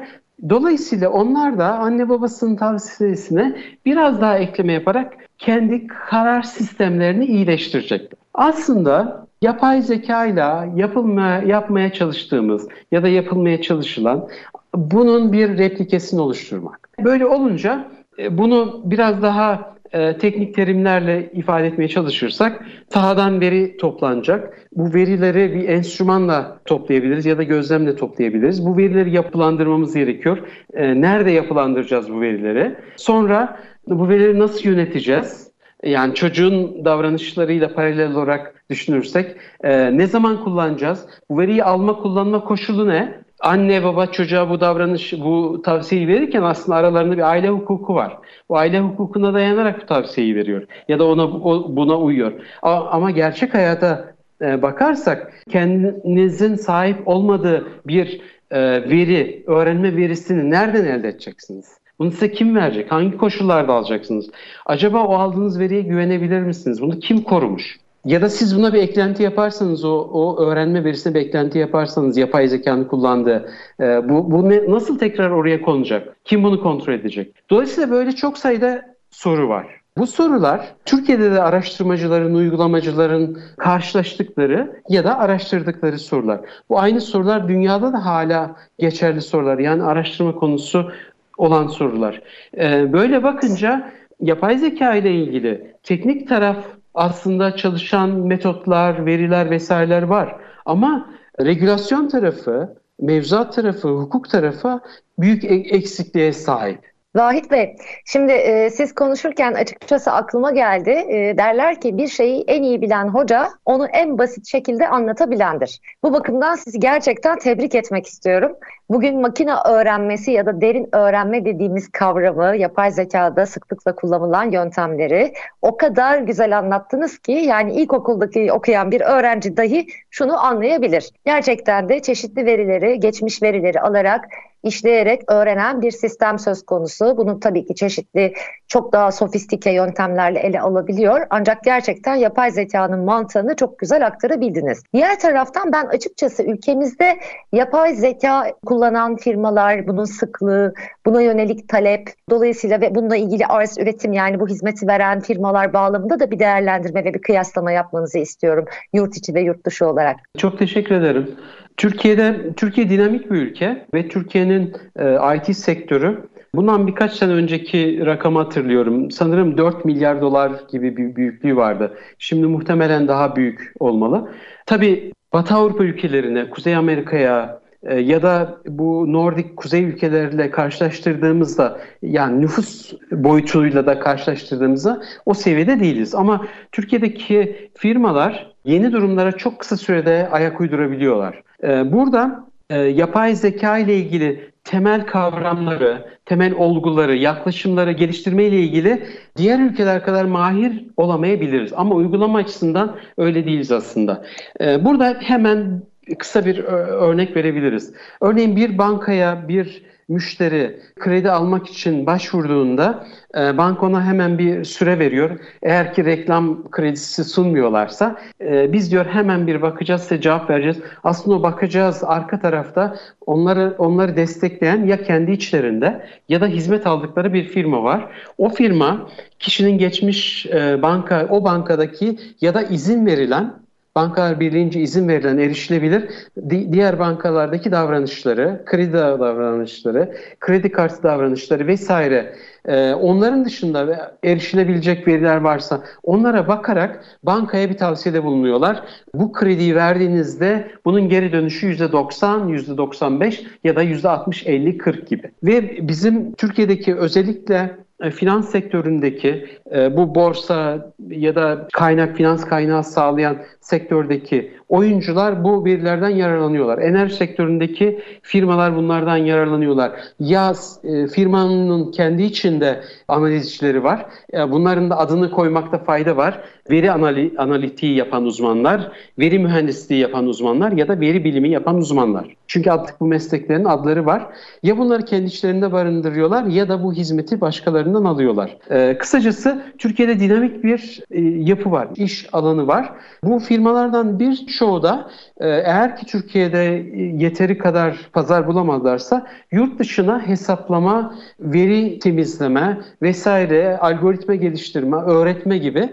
Dolayısıyla onlar da anne babasının tavsiyesine biraz daha ekleme yaparak kendi karar sistemlerini iyileştirecekler. Aslında yapay zeka ile yapılmaya, yapmaya çalıştığımız ya da yapılmaya çalışılan bunun bir replikesini oluşturmak. Böyle olunca e, bunu biraz daha e, teknik terimlerle ifade etmeye çalışırsak sahadan veri toplanacak. Bu verileri bir enstrümanla toplayabiliriz ya da gözlemle toplayabiliriz. Bu verileri yapılandırmamız gerekiyor. E, nerede yapılandıracağız bu verileri? Sonra bu verileri nasıl yöneteceğiz? Yani çocuğun davranışlarıyla paralel olarak düşünürsek e, ne zaman kullanacağız? Bu veriyi alma kullanma koşulu ne? Anne baba çocuğa bu davranış, bu tavsiyeyi verirken aslında aralarında bir aile hukuku var. Bu aile hukukuna dayanarak bu tavsiyeyi veriyor. Ya da ona buna uyuyor. Ama gerçek hayata e, bakarsak kendinizin sahip olmadığı bir e, veri, öğrenme verisini nereden elde edeceksiniz? Bunu size kim verecek? Hangi koşullarda alacaksınız? Acaba o aldığınız veriye güvenebilir misiniz? Bunu kim korumuş? Ya da siz buna bir eklenti yaparsanız, o, o öğrenme verisine bir eklenti yaparsanız yapay zekanın kullandığı, e, bu, bu ne, nasıl tekrar oraya konacak? Kim bunu kontrol edecek? Dolayısıyla böyle çok sayıda soru var. Bu sorular Türkiye'de de araştırmacıların, uygulamacıların karşılaştıkları ya da araştırdıkları sorular. Bu aynı sorular dünyada da hala geçerli sorular. Yani araştırma konusu olan sorular. Ee, böyle bakınca yapay zeka ile ilgili teknik taraf aslında çalışan metotlar, veriler vesaireler var. Ama regülasyon tarafı, mevzuat tarafı, hukuk tarafı büyük e- eksikliğe sahip. Vahit Bey, şimdi e, siz konuşurken açıkçası aklıma geldi. E, derler ki bir şeyi en iyi bilen hoca onu en basit şekilde anlatabilendir. Bu bakımdan sizi gerçekten tebrik etmek istiyorum. Bugün makine öğrenmesi ya da derin öğrenme dediğimiz kavramı yapay zekada sıklıkla kullanılan yöntemleri o kadar güzel anlattınız ki yani ilkokuldaki okuyan bir öğrenci dahi şunu anlayabilir. Gerçekten de çeşitli verileri, geçmiş verileri alarak işleyerek öğrenen bir sistem söz konusu. Bunu tabii ki çeşitli çok daha sofistike yöntemlerle ele alabiliyor. Ancak gerçekten yapay zekanın mantığını çok güzel aktarabildiniz. Diğer taraftan ben açıkçası ülkemizde yapay zeka kullanan firmalar, bunun sıklığı, buna yönelik talep, dolayısıyla ve bununla ilgili arz üretim yani bu hizmeti veren firmalar bağlamında da bir değerlendirme ve bir kıyaslama yapmanızı istiyorum yurt içi ve yurt dışı olarak. Çok teşekkür ederim. Türkiye'de Türkiye dinamik bir ülke ve Türkiye'nin e, IT sektörü bundan birkaç sene önceki rakamı hatırlıyorum. Sanırım 4 milyar dolar gibi bir büyüklüğü vardı. Şimdi muhtemelen daha büyük olmalı. Tabii Batı Avrupa ülkelerine, Kuzey Amerika'ya, e, ya da bu Nordik kuzey ülkeleriyle karşılaştırdığımızda yani nüfus boyutuyla da karşılaştırdığımızda o seviyede değiliz. Ama Türkiye'deki firmalar yeni durumlara çok kısa sürede ayak uydurabiliyorlar. E, burada e, yapay zeka ile ilgili temel kavramları, temel olguları, yaklaşımları geliştirme ile ilgili diğer ülkeler kadar mahir olamayabiliriz. Ama uygulama açısından öyle değiliz aslında. Burada hemen kısa bir örnek verebiliriz. Örneğin bir bankaya bir müşteri kredi almak için başvurduğunda e, banka ona hemen bir süre veriyor. Eğer ki reklam kredisi sunmuyorlarsa e, biz diyor hemen bir bakacağız size cevap vereceğiz. Aslında o bakacağız arka tarafta onları onları destekleyen ya kendi içlerinde ya da hizmet aldıkları bir firma var. O firma kişinin geçmiş e, banka o bankadaki ya da izin verilen Bankalar Birliği'nce izin verilen erişilebilir di- diğer bankalardaki davranışları, kredi davranışları, kredi kartı davranışları vesaire e, onların dışında erişilebilecek veriler varsa onlara bakarak bankaya bir tavsiyede bulunuyorlar. Bu krediyi verdiğinizde bunun geri dönüşü %90, %95 ya da %60, 50, 40 gibi. Ve bizim Türkiye'deki özellikle e, finans sektöründeki bu borsa ya da kaynak finans kaynağı sağlayan sektördeki oyuncular bu verilerden yararlanıyorlar. Enerji sektöründeki firmalar bunlardan yararlanıyorlar. Ya e, firmanın kendi içinde analizcileri var. Bunların da adını koymakta fayda var. Veri anali, analitiği yapan uzmanlar, veri mühendisliği yapan uzmanlar ya da veri bilimi yapan uzmanlar. Çünkü artık bu mesleklerin adları var. Ya bunları kendi içlerinde barındırıyorlar ya da bu hizmeti başkalarından alıyorlar. E, kısacası Türkiye'de dinamik bir e, yapı var, iş alanı var. Bu firmalardan birçoğu da e, eğer ki Türkiye'de e, yeteri kadar pazar bulamazlarsa yurt dışına hesaplama, veri temizleme vesaire, algoritma geliştirme, öğretme gibi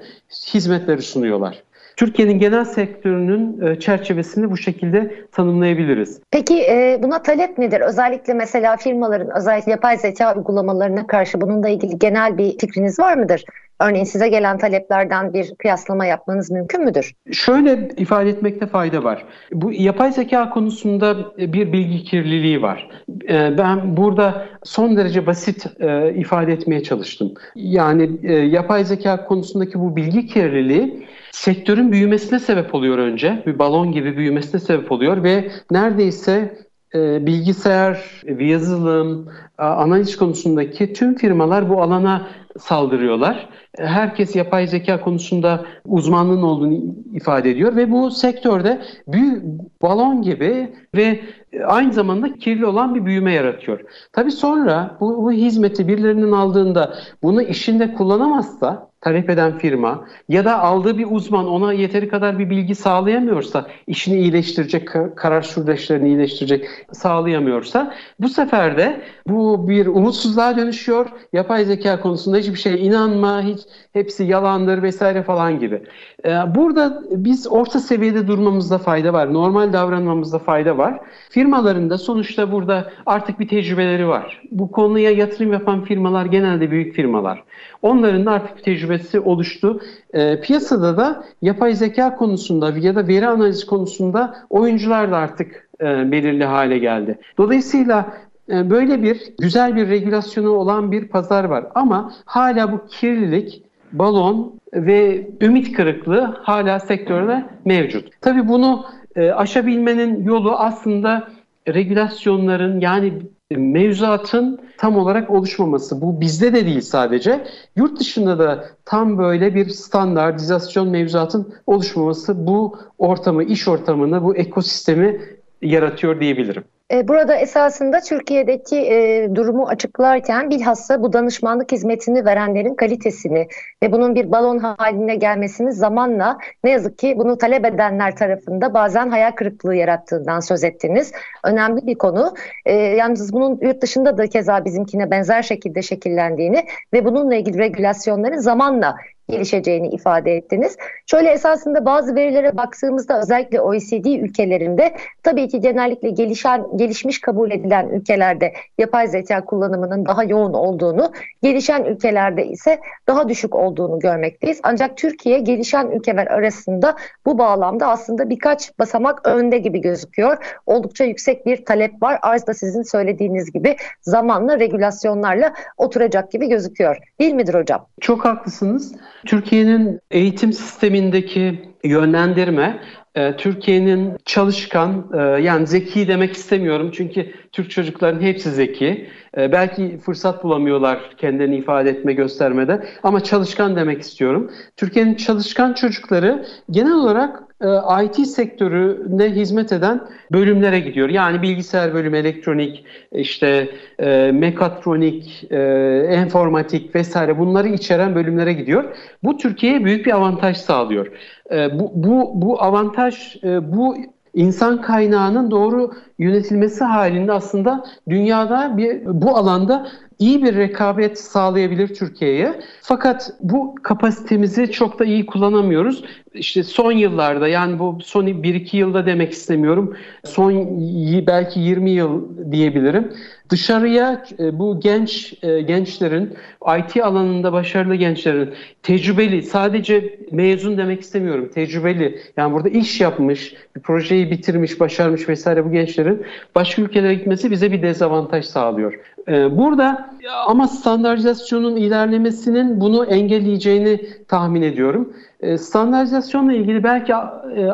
hizmetleri sunuyorlar. Türkiye'nin genel sektörünün e, çerçevesini bu şekilde tanımlayabiliriz. Peki e, buna talep nedir? Özellikle mesela firmaların özellikle yapay zeka uygulamalarına karşı bununla ilgili genel bir fikriniz var mıdır? Örneğin size gelen taleplerden bir kıyaslama yapmanız mümkün müdür? Şöyle ifade etmekte fayda var. Bu yapay zeka konusunda bir bilgi kirliliği var. E, ben burada son derece basit ifade etmeye çalıştım. Yani yapay zeka konusundaki bu bilgi kirliliği sektörün büyümesine sebep oluyor önce. Bir balon gibi büyümesine sebep oluyor ve neredeyse e, bilgisayar, yazılım, analiz konusundaki tüm firmalar bu alana saldırıyorlar. Herkes yapay zeka konusunda uzmanlığın olduğunu ifade ediyor ve bu sektörde büyük balon gibi ve aynı zamanda kirli olan bir büyüme yaratıyor. Tabii sonra bu, bu hizmeti birilerinin aldığında bunu işinde kullanamazsa talep eden firma ya da aldığı bir uzman ona yeteri kadar bir bilgi sağlayamıyorsa, işini iyileştirecek, karar süreçlerini iyileştirecek sağlayamıyorsa bu sefer de bu bir umutsuzluğa dönüşüyor. Yapay zeka konusunda hiçbir şeye inanma, hiç hepsi yalandır vesaire falan gibi. Ee, burada biz orta seviyede durmamızda fayda var. Normal davranmamızda fayda var. Firmaların da sonuçta burada artık bir tecrübeleri var. Bu konuya yatırım yapan firmalar genelde büyük firmalar. Onların da artık bir tecrübesi oluştu. E, piyasada da yapay zeka konusunda ya da veri analizi konusunda oyuncular da artık e, belirli hale geldi. Dolayısıyla e, böyle bir güzel bir regülasyonu olan bir pazar var ama hala bu kirlilik balon ve ümit kırıklığı hala sektörde mevcut. Tabii bunu e, aşabilmenin yolu aslında regülasyonların yani mevzuatın tam olarak oluşmaması. Bu bizde de değil sadece. Yurt dışında da tam böyle bir standartizasyon mevzuatın oluşmaması bu ortamı, iş ortamını, bu ekosistemi yaratıyor diyebilirim. E, burada esasında Türkiye'deki e, durumu açıklarken bilhassa bu danışmanlık hizmetini verenlerin kalitesini ve bunun bir balon haline gelmesini zamanla ne yazık ki bunu talep edenler tarafında bazen hayal kırıklığı yarattığından söz ettiniz. Önemli bir konu. E, yalnız bunun yurt dışında da keza bizimkine benzer şekilde şekillendiğini ve bununla ilgili regülasyonların zamanla gelişeceğini ifade ettiniz. Şöyle esasında bazı verilere baktığımızda özellikle OECD ülkelerinde tabii ki genellikle gelişen gelişmiş kabul edilen ülkelerde yapay zeka kullanımının daha yoğun olduğunu, gelişen ülkelerde ise daha düşük olduğunu görmekteyiz. Ancak Türkiye gelişen ülkeler arasında bu bağlamda aslında birkaç basamak önde gibi gözüküyor. Oldukça yüksek bir talep var. Arz da sizin söylediğiniz gibi zamanla regülasyonlarla oturacak gibi gözüküyor. Değil midir hocam? Çok haklısınız. Türkiye'nin eğitim sistemindeki yönlendirme e, Türkiye'nin çalışkan e, yani zeki demek istemiyorum çünkü Türk çocukların hepsi zeki. E, belki fırsat bulamıyorlar kendilerini ifade etme göstermede ama çalışkan demek istiyorum. Türkiye'nin çalışkan çocukları genel olarak e, IT sektörüne hizmet eden bölümlere gidiyor. Yani bilgisayar bölümü, elektronik, işte e, mekatronik, e, informatik vesaire bunları içeren bölümlere gidiyor. Bu Türkiye'ye büyük bir avantaj sağlıyor. E, bu, bu, bu avantaj, e, bu insan kaynağının doğru yönetilmesi halinde aslında dünyada bir bu alanda iyi bir rekabet sağlayabilir Türkiye'ye. Fakat bu kapasitemizi çok da iyi kullanamıyoruz. İşte son yıllarda yani bu son 1-2 yılda demek istemiyorum. Son belki 20 yıl diyebilirim. Dışarıya e, bu genç e, gençlerin IT alanında başarılı gençlerin tecrübeli sadece mezun demek istemiyorum. Tecrübeli yani burada iş yapmış, bir projeyi bitirmiş, başarmış vesaire bu gençlerin başka ülkelere gitmesi bize bir dezavantaj sağlıyor. E, burada ama standartizasyonun ilerlemesinin bunu engelleyeceğini tahmin ediyorum. Standartizasyonla ilgili belki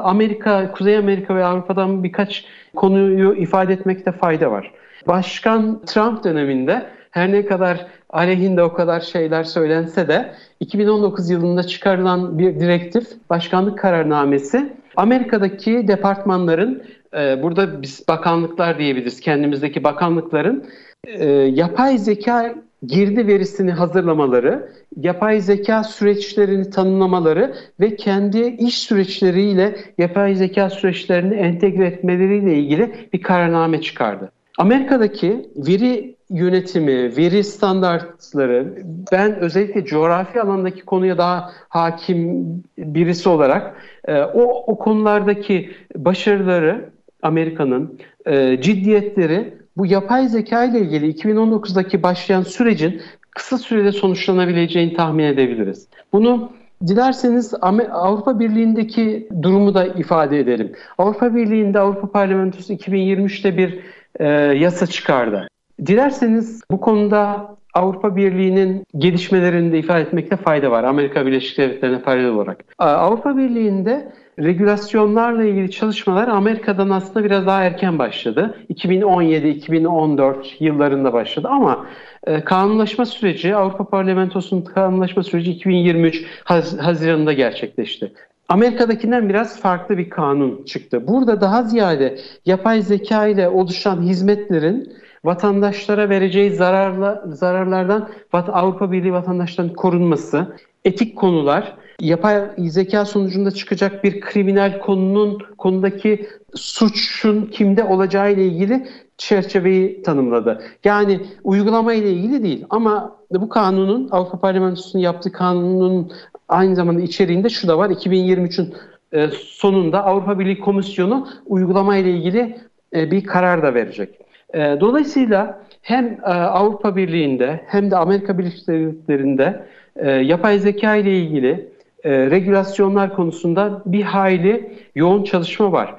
Amerika, Kuzey Amerika ve Avrupa'dan birkaç konuyu ifade etmekte fayda var. Başkan Trump döneminde her ne kadar aleyhinde o kadar şeyler söylense de 2019 yılında çıkarılan bir direktif, başkanlık kararnamesi Amerika'daki departmanların, e, burada biz bakanlıklar diyebiliriz, kendimizdeki bakanlıkların e, yapay zeka girdi verisini hazırlamaları, yapay zeka süreçlerini tanımlamaları ve kendi iş süreçleriyle yapay zeka süreçlerini entegre etmeleriyle ilgili bir kararname çıkardı. Amerika'daki veri yönetimi, veri standartları, ben özellikle coğrafi alandaki konuya daha hakim birisi olarak e, o, o konulardaki başarıları Amerika'nın e, ciddiyetleri bu yapay zeka ile ilgili 2019'daki başlayan sürecin kısa sürede sonuçlanabileceğini tahmin edebiliriz. Bunu Dilerseniz Avrupa Birliği'ndeki durumu da ifade edelim. Avrupa Birliği'nde Avrupa Parlamentosu 2023'te bir e, yasa çıkardı. Dilerseniz bu konuda Avrupa Birliği'nin gelişmelerini de ifade etmekte fayda var. Amerika Birleşik Devletleri'ne paralel olarak. Avrupa Birliği'nde regülasyonlarla ilgili çalışmalar Amerika'dan aslında biraz daha erken başladı. 2017-2014 yıllarında başladı ama e, kanunlaşma süreci Avrupa Parlamentosu'nun kanunlaşma süreci 2023 Haz Haziran'da gerçekleşti. Amerika'dakinden biraz farklı bir kanun çıktı. Burada daha ziyade yapay zeka ile oluşan hizmetlerin vatandaşlara vereceği zararla, zararlardan Avrupa Birliği vatandaşlarının korunması, etik konular, yapay zeka sonucunda çıkacak bir kriminal konunun konudaki suçun kimde olacağı ile ilgili çerçeveyi tanımladı. Yani uygulama ile ilgili değil ama bu kanunun Avrupa Parlamentosu'nun yaptığı kanunun aynı zamanda içeriğinde şu da var. 2023'ün e, sonunda Avrupa Birliği Komisyonu uygulama ile ilgili e, bir karar da verecek. E, dolayısıyla hem Avrupa Birliği'nde hem de Amerika Birleşik Devletleri'nde yapay zeka ile ilgili regülasyonlar konusunda bir hayli yoğun çalışma var.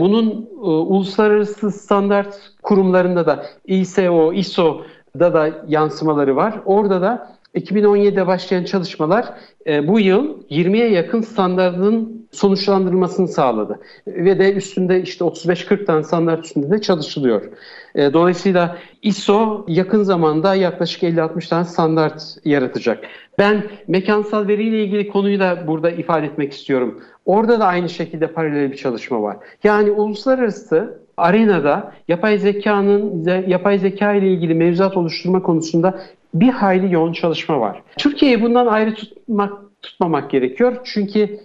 bunun uluslararası standart kurumlarında da ISO, ISO'da da yansımaları var. Orada da 2017'de başlayan çalışmalar e, bu yıl 20'ye yakın standartın sonuçlandırılmasını sağladı. Ve de üstünde işte 35-40 tane standart üstünde de çalışılıyor. E, dolayısıyla ISO yakın zamanda yaklaşık 50-60 tane standart yaratacak. Ben mekansal veriyle ilgili konuyu da burada ifade etmek istiyorum. Orada da aynı şekilde paralel bir çalışma var. Yani uluslararası arenada yapay zekanın yapay zeka ile ilgili mevzuat oluşturma konusunda bir hayli yoğun çalışma var. Türkiye'yi bundan ayrı tutmak tutmamak gerekiyor. Çünkü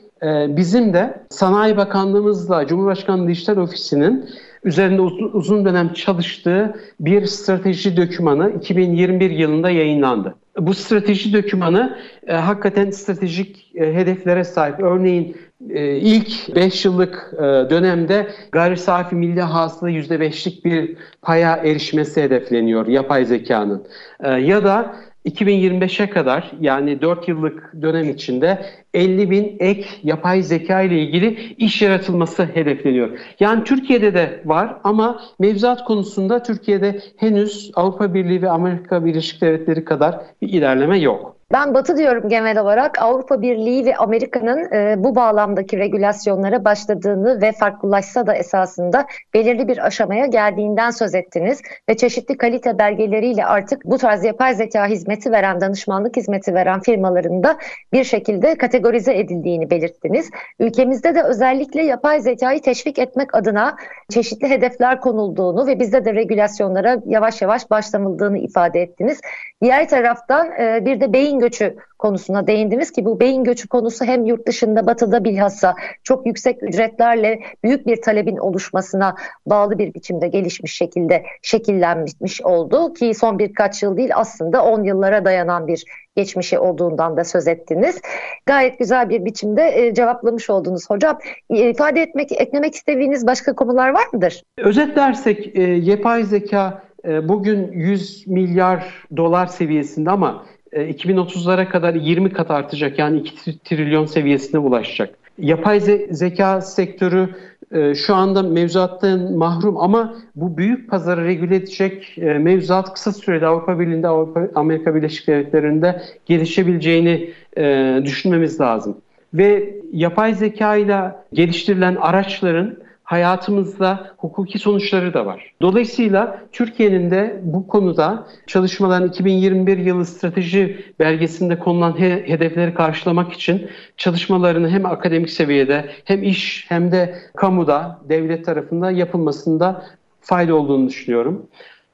bizim de Sanayi Bakanlığımızla Cumhurbaşkanlığı Dijital Ofisi'nin üzerinde uzun, uzun dönem çalıştığı bir strateji dokümanı 2021 yılında yayınlandı. Bu strateji dokümanı e, hakikaten stratejik e, hedeflere sahip. Örneğin e, ilk 5 yıllık e, dönemde gayri safi milli hasıla %5'lik bir paya erişmesi hedefleniyor yapay zekanın. E, ya da 2025'e kadar yani 4 yıllık dönem içinde 50 bin ek yapay zeka ile ilgili iş yaratılması hedefleniyor. Yani Türkiye'de de var ama mevzuat konusunda Türkiye'de henüz Avrupa Birliği ve Amerika Birleşik Devletleri kadar bir ilerleme yok. Ben Batı diyorum genel olarak Avrupa Birliği ve Amerika'nın e, bu bağlamdaki regülasyonlara başladığını ve farklılaşsa da esasında belirli bir aşamaya geldiğinden söz ettiniz ve çeşitli kalite belgeleriyle artık bu tarz yapay zeka hizmeti veren, danışmanlık hizmeti veren firmaların da bir şekilde kategorize edildiğini belirttiniz. Ülkemizde de özellikle yapay zekayı teşvik etmek adına çeşitli hedefler konulduğunu ve bizde de regülasyonlara yavaş yavaş başlanıldığını ifade ettiniz. Diğer taraftan e, bir de beyin göçü konusuna değindiniz ki bu beyin göçü konusu hem yurt dışında batıda bilhassa çok yüksek ücretlerle büyük bir talebin oluşmasına bağlı bir biçimde gelişmiş şekilde şekillenmiş oldu ki son birkaç yıl değil aslında 10 yıllara dayanan bir geçmişi olduğundan da söz ettiniz. Gayet güzel bir biçimde e, cevaplamış oldunuz hocam. E, ifade etmek, eklemek istediğiniz başka konular var mıdır? Özetlersek e, yapay zeka e, bugün 100 milyar dolar seviyesinde ama 2030'lara e, kadar 20 kat artacak yani 2 trilyon seviyesine ulaşacak. Yapay ze- zeka sektörü e, şu anda mevzuattan mahrum ama bu büyük pazarı regüle edecek e, mevzuat kısa sürede Avrupa Birliği'nde, Avrupa, Amerika Birleşik Devletleri'nde gelişebileceğini e, düşünmemiz lazım. Ve yapay zeka ile geliştirilen araçların hayatımızda hukuki sonuçları da var. Dolayısıyla Türkiye'nin de bu konuda çalışmaların 2021 yılı strateji belgesinde konulan he hedefleri karşılamak için çalışmalarını hem akademik seviyede hem iş hem de kamuda, devlet tarafında yapılmasında fayda olduğunu düşünüyorum.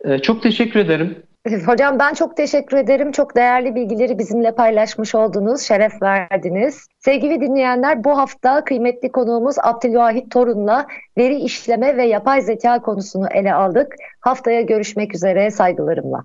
Ee, çok teşekkür ederim. Hocam ben çok teşekkür ederim. Çok değerli bilgileri bizimle paylaşmış oldunuz, şeref verdiniz. Sevgili dinleyenler bu hafta kıymetli konuğumuz Abdülvahit Torun'la veri işleme ve yapay zeka konusunu ele aldık. Haftaya görüşmek üzere saygılarımla.